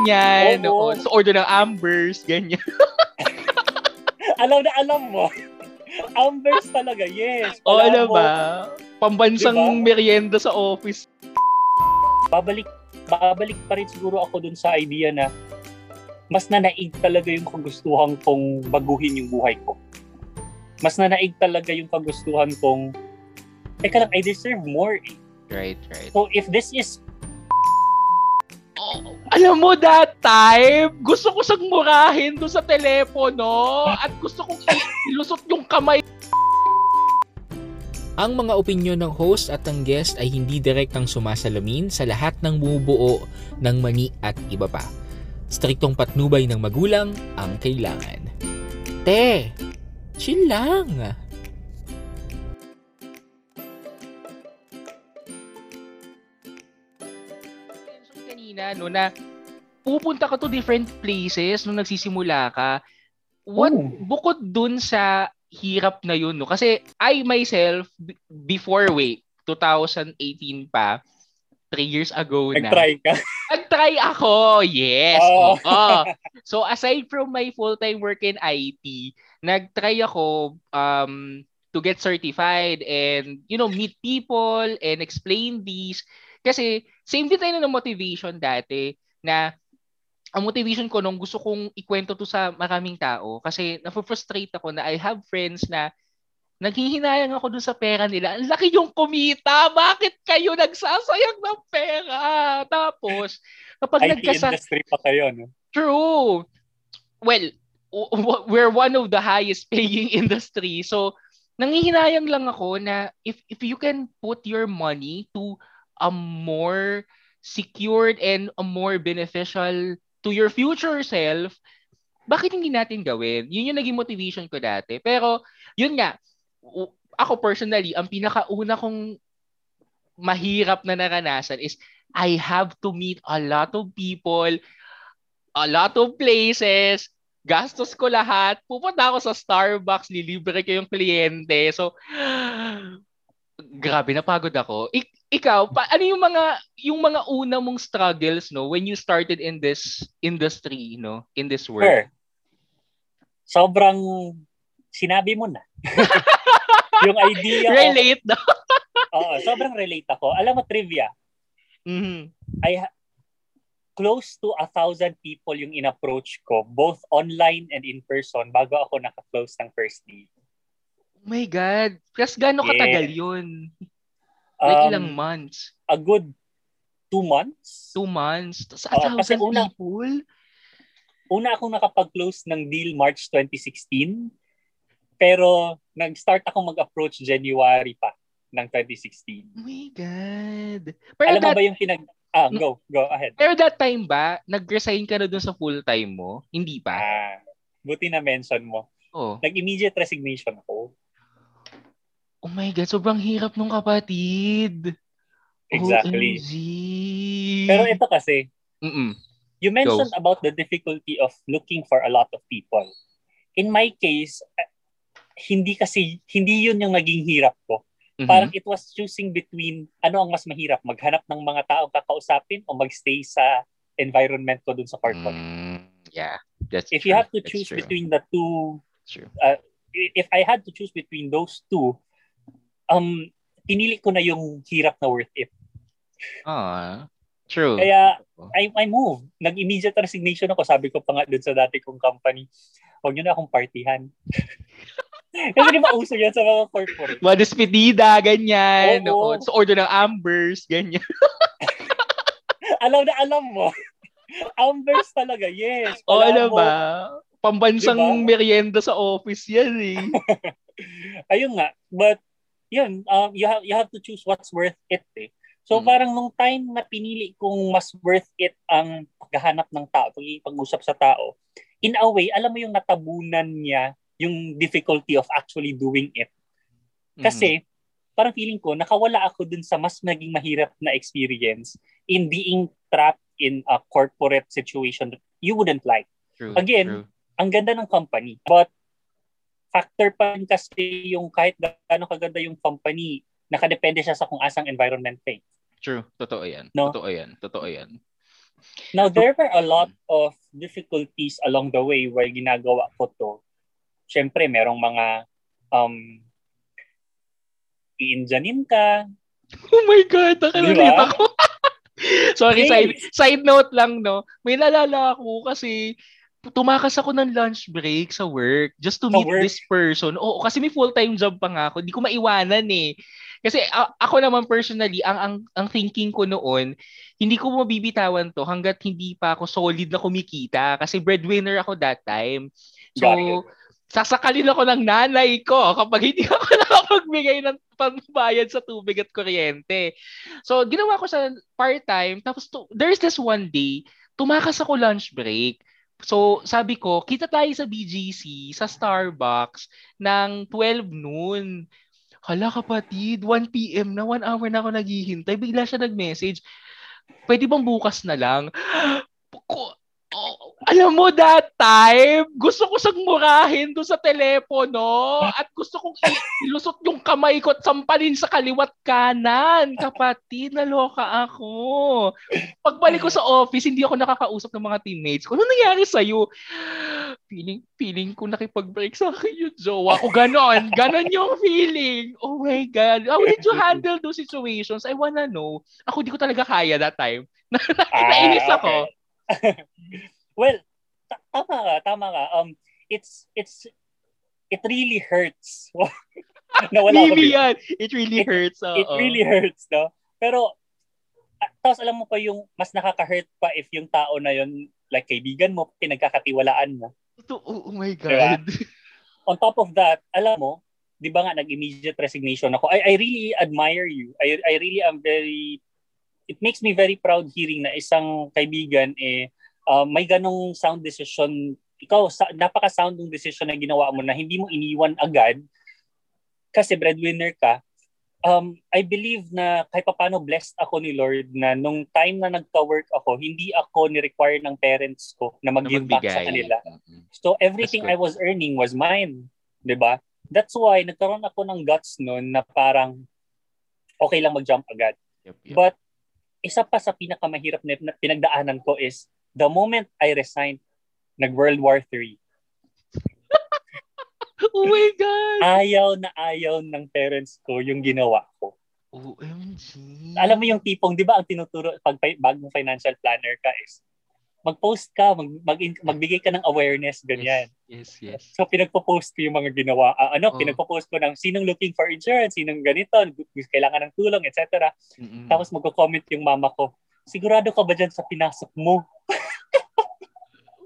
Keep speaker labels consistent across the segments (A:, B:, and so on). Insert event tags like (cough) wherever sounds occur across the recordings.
A: ganyan.
B: Oo.
A: Oo. So, order ng Ambers, ganyan. (laughs)
B: alam na alam mo. Ambers talaga, yes.
A: O, ano
B: Palabok.
A: ba? Pambansang
B: Diba?
A: merienda sa office.
B: babalik babalik pa rin siguro ako dun sa idea na mas nanaig talaga yung kagustuhan kong baguhin yung buhay ko. Mas nanaig talaga yung kagustuhan kong Teka lang, I deserve more. eh.
A: Right, right.
B: So if this is
A: Oh, alam mo that time, gusto ko sang murahin doon sa telepono at gusto kong ilusot yung kamay.
C: Ang mga opinyon ng host at ng guest ay hindi direktang sumasalamin sa lahat ng bumubuo ng mani at iba pa. Striktong patnubay ng magulang ang kailangan. Te, chill lang.
A: Mention kanina no na pupunta ka to different places nung nagsisimula ka. What
B: Oh.
A: bukod dun sa hirap na yun no kasi I myself b- before wait 2018 pa 3 years ago na
B: nag-try ka? (laughs)
A: Nag-try ako, yes.
B: Oo.
A: oo. So aside from my full-time work in IT, nag-try ako um to get certified and you know meet people and explain these kasi same din tayo ng motivation dati na ang motivation ko nung gusto kong ikwento to sa maraming tao kasi na-frustrate ako na I have friends na naghihinayang ako dun sa pera nila. Ang laki yung kumita. Bakit kayo nagsasayang ng pera? Tapos, kapag
B: IT
A: nagkasa...
B: industry pa kayo, no?
A: True. Well, we're one of the highest paying (laughs) industry. So, nangihinayang lang ako na if if you can put your money to a more secured and a more beneficial to your future self, bakit hindi natin gawin? Yun yung naging motivation ko dati. Pero, yun nga, ako personally, ang pinakauna kong mahirap na naranasan is I have to meet a lot of people, a lot of places, gastos ko lahat. Pupunta ako sa Starbucks, lilibre ko yung kliyente. So, (gasps) grabe, napagod ako. Ik- ikaw, pa- ano yung mga yung mga una mong struggles no when you started in this industry, no, in this work?
B: Sure. Sobrang sinabi mo na. (laughs) yung idea
A: Relate no? (laughs)
B: Oo, sobrang relate ako. Alam mo, trivia,
A: Mhm.
B: I ha- close to a thousand people yung in-approach ko, both online and in person, bago ako naka-close ng first deal.
A: Oh my God. Plus, gaano
B: Yeah.
A: katagal yun? Like
B: Um,
A: ilang months?
B: A good two months.
A: Two months? Sa
B: kasi
A: thousand
B: una-
A: people?
B: Una akong nakapag-close ng deal March 2016, pero nag-start ako mag-approach January pa ng 2016.
A: Oh my God. Pero
B: Alam mo
A: that,
B: ba yung pinag... Ah, go. Go ahead.
A: pero that time ba, nag-resign ka na dun sa full-time mo? Hindi pa?
B: Ah, buti na mention mo.
A: Oh.
B: Nag-immediate resignation ako.
A: Oh my God, sobrang hirap nung kapatid.
B: Exactly.
A: OMG.
B: Pero ito kasi,
A: Mm-mm.
B: You mentioned about the difficulty of looking for a lot of people. In my case, eh, hindi kasi, hindi yun yung naging hirap ko.
A: Mhm.
B: Parang it was choosing between ano ang mas mahirap, maghanap ng mga taong kakausapin o magstay sa environment ko dun sa corporate.
A: Mm, yeah, that's
B: If
A: true.
B: you have to
A: That's
B: choose
A: true.
B: between the two,
A: True.
B: if I had to choose between those two, um, pinili ko na yung hirap na worth it.
A: Ah, true.
B: Kaya, I, I moved. Nag-immediate resignation ako. Sabi ko pa nga dun sa dati kong company, huwag nyo na akong partihan. (laughs) Kasi di ba uso yan sa mga corporate?
A: Mga despedida, ganyan.
B: Oo.
A: Oo. So, order ng Ambers, ganyan. (laughs)
B: alam na alam mo. Ambers talaga, yes.
A: O,
B: Palabok.
A: ba? Pambansang
B: Diba?
A: merienda sa office yan eh. (laughs)
B: Ayun nga. But, yun, um, you, have, you have to choose what's worth it eh. So
A: Mm.
B: parang nung time na pinili kong mas worth it ang paghahanap ng tao, pag-usap sa tao, in a way, alam mo yung natabunan niya yung difficulty of actually doing it. Kasi, parang feeling ko, nakawala ako dun sa mas naging mahirap na experience in being trapped in a corporate situation that you wouldn't like.
A: True,
B: again,
A: true.
B: Ang ganda ng company. But, factor pa rin kasi yung kahit gaano kaganda yung company, nakadepende siya sa kung asang environment ka eh.
A: True. Totoo yan.
B: No?
A: Totoo yan. Totoo yan.
B: Now, there were a lot of difficulties along the way while ginagawa ko to. Siyempre, merong mga um, iinjanin ka.
A: Oh my God, nakalita ko. (laughs) Sorry,
B: Hey.
A: side, side note lang, no? May nalala ako kasi tumakas ako ng lunch break sa work just to meet this person. Oo, kasi may full-time job pa nga ako. Hindi ko maiwanan eh. Kasi a- ako naman personally, ang, ang, ang thinking ko noon, hindi ko mabibitawan to hanggat hindi pa ako solid na kumikita. Kasi breadwinner ako that time. So, sasakalin ako ng nanay ko kapag hindi (laughs) ako nakapagbigay ng pambayad sa tubig at kuryente. So, ginawa ko sa part-time. Tapos, to, there's this one day, tumakas ako lunch break. So, sabi ko, kita tayo sa BGC, sa Starbucks, ng 12 noon. Hala kapatid, 1 p.m. na, 1 hour na ako naghihintay. Bigla siya nag-message, pwede bang bukas na lang? (gasps) Oh, alam mo that time, gusto ko sang murahin doon sa telepono at gusto kong ilusot yung kamay ko at sampalin sa kaliwat kanan. Kapatid, naloka ako. Pagbalik ko sa office, hindi ako nakakausap ng mga teammates ko. Ano nangyari sa'yo? Feeling, feeling ko nakipag-break sa akin yung jowa ko. Ganon. Ganon yung feeling. Oh my God. How did you handle those situations? I wanna know. Ako di ko talaga kaya that time. (laughs) Nainis ako.
B: okay. (laughs) well, ta- tama ka, tama ka. Um, it's, it's, it really hurts. (laughs) na wala dito.
A: yan. It really
B: It-
A: hurts. oo.
B: It really hurts, no? Pero, tapos alam mo pa yung mas nakaka-hurt pa if yung tao na yun, like kaibigan mo, pinagkakatiwalaan mo.
A: Oh, oh my
B: Diba?
A: God. (laughs)
B: On top of that, alam mo, di ba nga nag-immediate resignation ako? I, I really admire you. I, I really am very, it makes me very proud hearing na isang kaibigan eh, uh, may ganong sound decision. Ikaw, sa, napaka-sound ng decision na ginawa mo na hindi mo iniwan agad kasi breadwinner ka. Um, I believe na kahit paano blessed ako ni Lord na nung time na nagka-work ako, hindi ako ni-require ng parents ko na mag-give back sa kanila. So everything I was earning was mine, ba? That's why nagkaroon ako ng guts noon na parang okay lang mag-jump agad.
A: Yep, yep.
B: But isa pa sa pinakamahirap na na pinagdaanan ko is the moment I resigned, nag World War 3. (laughs)
A: oh my God.
B: Ayaw na ayaw ng parents ko yung ginawa ko.
A: OMG.
B: Alam mo yung tipong, 'di ba, ang tinuturo pag bagong financial planner ka is mag-post ka, mag, mag magbigay ka ng awareness ganyan.
A: Yes, yes.
B: So pinagpo-post ko yung mga ginawa. ah, ano,
A: Oh.
B: pinagpo-post ko ng sinong looking for insurance, sinong ganito, kailangan ng tulong, etc.
A: Mm-mm.
B: Tapos magko-comment yung mama ko, sigurado ka ba dyan sa pinasok mo? (laughs)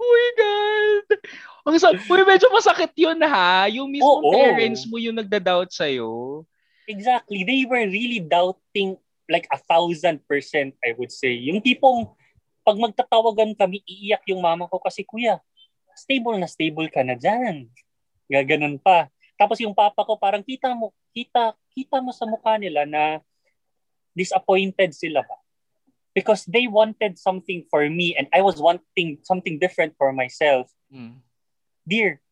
A: Oh my God. Ang sa Uy, medyo masakit yun ha. Yung mismo
B: Oo.
A: parents mo yung nagda-doubt sa'yo.
B: Exactly. They were really doubting like a thousand percent, I would say. Yung tipong, pag magtatawagan kami, iiyak yung mama ko kasi, kuya, stable na stable ka na dyan. Gaganon pa. Tapos yung papa ko, parang kita mo, kita, kita mo sa mukha nila na disappointed sila ba? Because they wanted something for me and I was wanting something different for myself.
A: Mm.
B: Dear,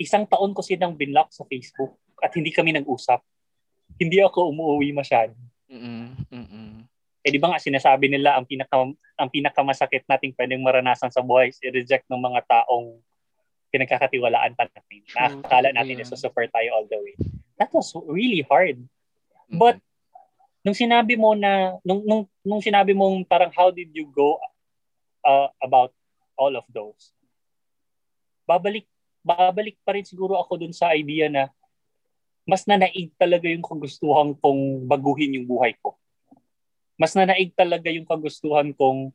B: isang taon ko silang binlock sa Facebook at hindi kami nag-usap. Hindi ako umuwi masyado.
A: Mm-mm. Mm-mm.
B: Eh di ba nga sinasabi nila ang pinaka ang pinakamasakit nating pwedeng maranasan sa buhay is i-reject ng mga taong pinagkakatiwalaan pa natin. Na
A: True,
B: akala
A: totoo
B: natin na support tayo all the way. That was really hard. But nung sinabi mo na nung nung, nung sinabi mong parang how did you go uh, about all of those? Babalik babalik pa rin siguro ako dun sa idea na mas nanaig talaga yung kagustuhan kong baguhin yung buhay ko. Mas nanaig talaga yung kagustuhan kong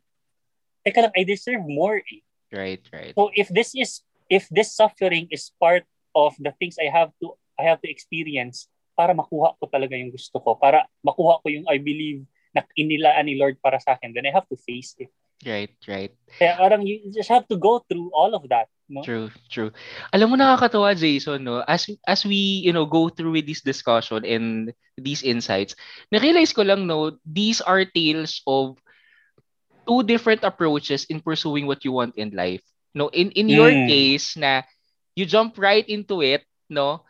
B: teka lang, I deserve more eh.
A: Right, right.
B: So if this is if this suffering is part of the things I have to I have to experience para makuha ko talaga yung gusto ko, para makuha ko yung I believe na inilaan ni Lord para sa akin, then I have to face it.
A: Right, right.
B: Kaya parang you just have to go through all of that, no?
A: True, true. Alam mo nakakatawa Jason, no? As as we, you know, go through with this discussion and these insights, na-realize ko lang no, these are tales of two different approaches in pursuing what you want in life. No, in in your
B: Mm.
A: case na you jump right into it, no?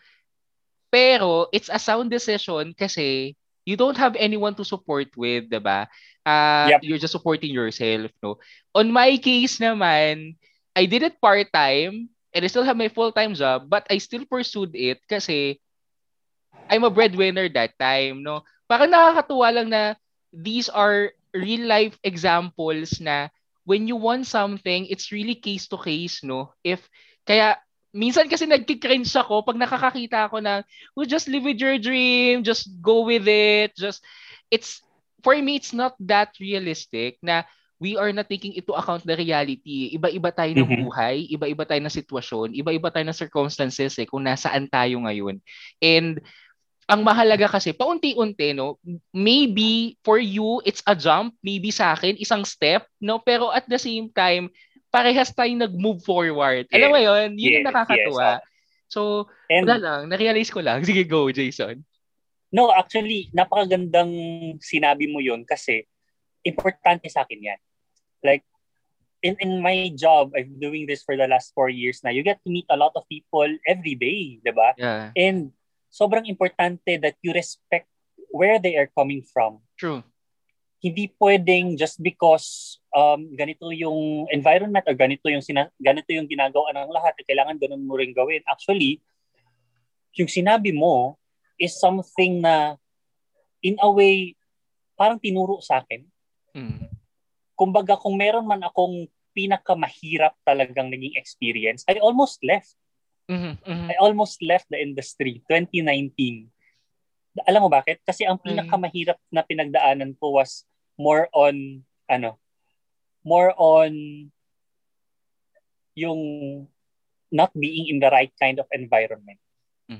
A: Pero it's a sound decision kasi you don't have anyone to support with, 'di ba? Uh,
B: Yep.
A: You're just supporting yourself, no? On my case naman, I did it part-time and I still have my full-time job, but I still pursued it kasi I'm a breadwinner that time, no? Parang nakakatuwa lang na these are real-life examples na when you want something, it's really case to case, no? If kaya minsan kasi nagki-cringe ako pag nakakakita ako ng oh, just live with your dream, just go with it, just it's for me it's not that realistic na we are not taking into account the reality. Iba-iba tayo ng
B: Mhm.
A: buhay, iba-iba tayo ng sitwasyon, iba-iba tayo ng circumstances eh kung nasaan tayo ngayon. And ang mahalaga kasi paunti-unti no maybe for you it's a jump maybe sa akin isang step no pero at the same time parehas tayong nag-move forward. Alam mo yon yun? Yung
B: Yes,
A: nakakatuwa.
B: yes,
A: so
B: And
A: wala lang na-realize ko lang. (laughs) Sige go Jason.
B: No, actually, napakagandang sinabi mo yun kasi importante sa akin yan. Like, in, in my job, I've been doing this for the last four years na, you get to meet a lot of people every day, di ba?
A: yeah
B: And sobrang importante that you respect where they are coming from.
A: true
B: Hindi pwedeng just because um, ganito yung environment or ganito yung sina- ganito yung ginagawa ng lahat, kailangan ganun mo rin gawin. Actually, yung sinabi mo is something na in a way parang tinuro sa akin.
A: Mm.
B: Kumbaga kung meron man akong pinakamahirap talagang naging experience, I almost left.
A: Mhm, mhm.
B: I almost left the industry 2019. Alam mo bakit? Kasi ang
A: Mm.
B: pinakamahirap na pinagdaanan ko was more on ano, more on yung not being in the right kind of environment.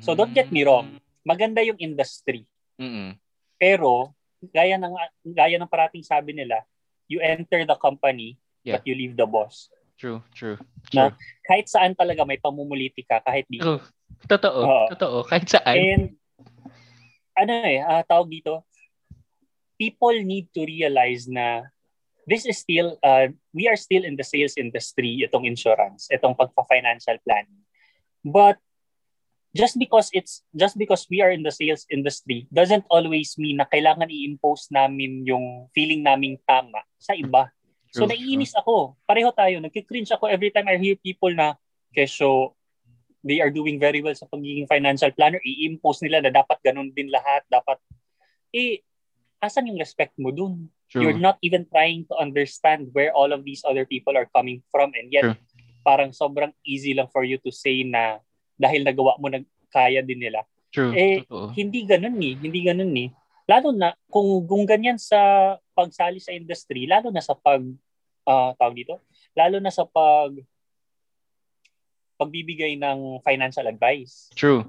B: So don't get me wrong. Maganda yung industry,
A: Mhm.
B: pero gaya ng gaya ng parating sabi nila, you enter the company
A: Yeah.
B: but you leave the boss.
A: true true
B: Na-
A: true
B: Kahit saan talaga may pamumuliti ka kahit di
A: true totoo
B: Oo.
A: totoo kahit saan
B: And ano eh, ah, tawag dito, people need to realize na this is still, uh, we are still in the sales industry, itong insurance, itong pagpa-financial planning. But just because it's, just because we are in the sales industry doesn't always mean na kailangan i-impose namin yung feeling naming tama sa iba. So
A: True,
B: naiinis ako. Pareho tayo. Nagkikringe ako every time I hear people na, kesyo, they are doing very well sa pagiging financial planner, i-impose nila na dapat ganun din lahat, dapat, eh, asan yung respect mo dun?
A: true
B: You're not even trying to understand where all of these other people are coming from and yet,
A: True.
B: parang sobrang easy lang for you to say na dahil nagawa mo, nagkaya din nila.
A: true
B: eh,
A: totoo
B: Hindi ganun ni, hindi ganun ni. Lalo na, kung, kung ganyan sa pagsali sa industry, lalo na sa pag, ah tawag dito, lalo na sa pag, pagbibigay ng financial advice.
A: true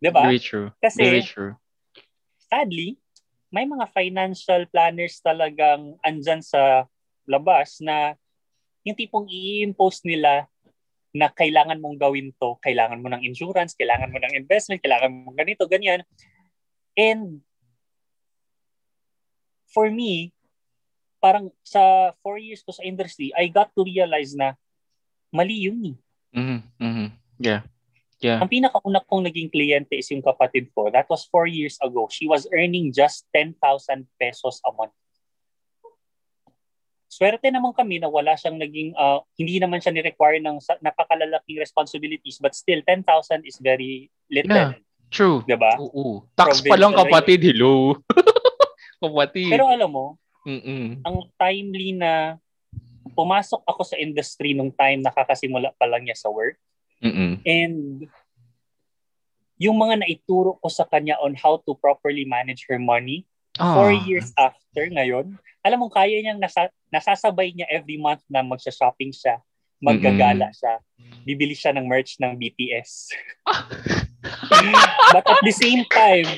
B: 'Di ba?
A: very true
B: Kasi
A: very true
B: sadly, may mga financial planners talagang andyan sa labas na yung tipong i-impose nila na kailangan mong gawin to, kailangan mo ng insurance, kailangan mo ng investment, kailangan mo ganito, ganyan. And for me, parang sa four years ko sa industry, I got to realize na mali yun eh.
A: Mhm, mhm. yeah yeah
B: Ang pinakauna kong naging kliyente is yung kapatid ko. That was four years ago. She was earning just 10,000 pesos a month. Swerte naman kami na wala siyang naging, uh, hindi naman siya ni-require ng napakalalaking responsibilities but still 10,000 is very little.
A: Yeah. True.
B: Diba?
A: Oo. Tax pa lang kapatid. Hello. (laughs) kapatid.
B: Pero alam mo,
A: Mm-mm.
B: ang timely na pumasok ako sa industry nung time nakakasimula pa lang niya sa work
A: Mm-mm.
B: and yung mga naituro ko sa kanya on how to properly manage her money four
A: Ah.
B: years after ngayon, alam mo, kaya niyang nasa, nasasabay niya every month na magsha-shopping siya, maggagala siya, bibili siya ng merch ng BTS. (laughs) But at the same time,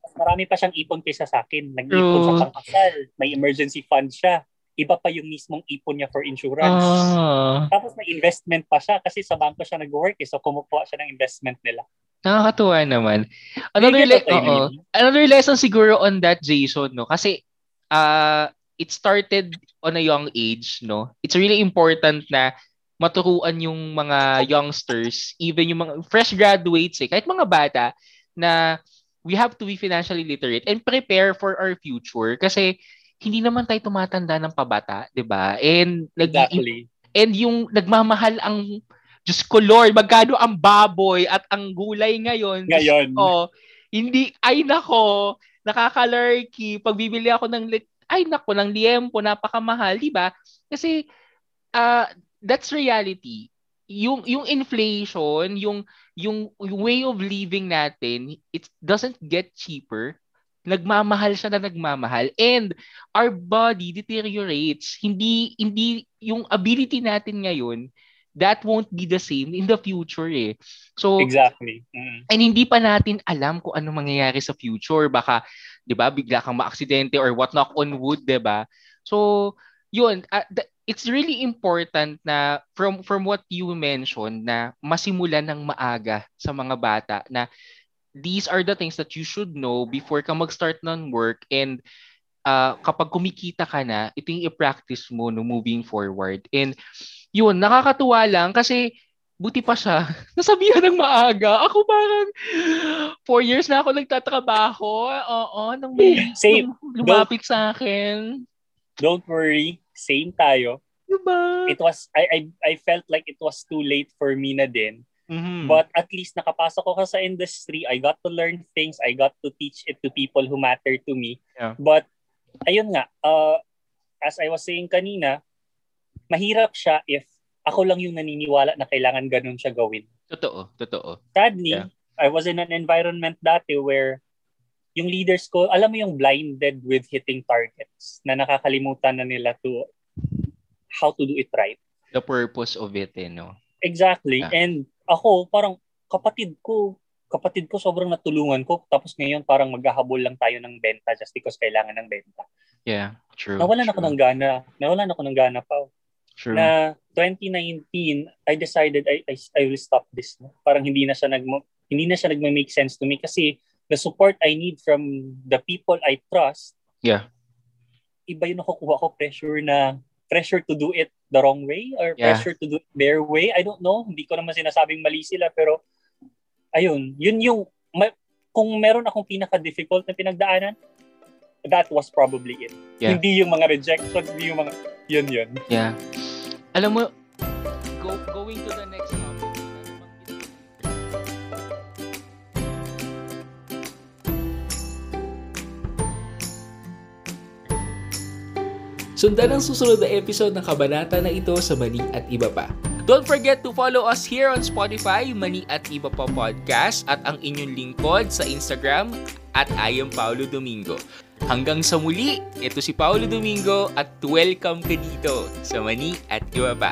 B: mas marami pa siyang ipon kaysa sa akin. Nag-ipon
A: True.
B: sa pangkasal, may emergency fund siya. Iba pa yung mismong ipon niya for insurance.
A: Ah.
B: Tapos may investment pa siya kasi sa bangko siya nag-work eh, so kumukuha siya ng investment nila.
A: Nakakatuwa naman. Another, le- oo. Another lesson siguro on that, Jason, no? Kasi uh, it started on a young age, no? It's really important na maturuan yung mga youngsters, even yung mga fresh graduates, eh, kahit mga bata, na we have to be financially literate and prepare for our future. Kasi hindi naman tayo tumatanda ng pabata, 'di ba? And nag
B: Exactly.
A: and yung nagmamahal ang Diyos ko Lord, magkano ang baboy at ang gulay ngayon?
B: Ngayon.
A: Oh, hindi ay nako, nakaka-lurky. Pag bibili ako ng ay nako ng liempo, napakamahal, 'di ba? Kasi uh, that's reality. Yung yung inflation, yung yung way of living natin, it doesn't get cheaper nagmamahal siya na nagmamahal and our body deteriorates hindi hindi yung ability natin ngayon that won't be the same in the future eh so
B: Exactly. Mm.
A: and hindi pa natin alam kung ano mangyayari sa future baka 'di ba bigla kang maaksidente or what knock on wood 'di ba so yun uh, th- it's really important na from from what you mentioned na masimulan ng maaga sa mga bata na these are the things that you should know before ka mag-start ng work and uh, kapag kumikita ka na, ito yung i-practice mo no moving forward. And yun, nakakatuwa lang kasi buti pa siya, (laughs) nasabihan ng maaga. Ako parang four years na ako nagtatrabaho. Oo, nang may (laughs)
B: Same.
A: lumapit sa akin.
B: Don't worry. Same tayo.
A: Diba?
B: It was, I, I, I felt like it was too late for me na din.
A: Mhm.
B: But at least nakapasok ko ka sa industry, I got to learn things, I got to teach it to people who matter to me.
A: Yeah.
B: But ayun nga, uh, as I was saying kanina, mahirap siya if ako lang yung naniniwala na kailangan ganun siya gawin.
A: Totoo, totoo.
B: Sadly,
A: Yeah.
B: I was in an environment dati where yung leaders ko, alam mo yung blinded with hitting targets na nakakalimutan na nila to how to do it right.
A: The purpose of it, eh, no?
B: Exactly.
A: Yeah.
B: And ako, parang kapatid ko, kapatid ko sobrang natulungan ko. Tapos ngayon parang maghahabol lang tayo ng benta just because kailangan ng benta.
A: Yeah, true.
B: Nawalan
A: true,
B: ako ng gana. Nawalan ako ng gana pa.
A: True.
B: Na 2019, I decided I, I, I will stop this. No? Parang hindi na siya nag hindi na siya nagma-make sense to me kasi the support I need from the people I trust,
A: Yeah.
B: iba yung nakukuha ko pressure na pressure to do it the wrong way or
A: Yeah.
B: pressure to do it their way. I don't know. Hindi ko naman sinasabing mali sila pero ayun, yun yung ma- kung meron akong pinaka-difficult na pinagdaanan, that was probably it.
A: Yeah.
B: Hindi yung mga rejections, hindi yung mga yun yun.
A: Yeah. Alam mo, go, going to the next topic.
C: Sundan ang susunod na episode ng kabanata na ito sa Mali at Iba Pa.
A: Don't forget to follow us here on Spotify, Mani at Iba Pa Podcast at ang inyong lingkod sa Instagram at I am Paulo Domingo. Hanggang sa muli, ito si Paulo Domingo at welcome ka dito sa Mani at Iba Pa.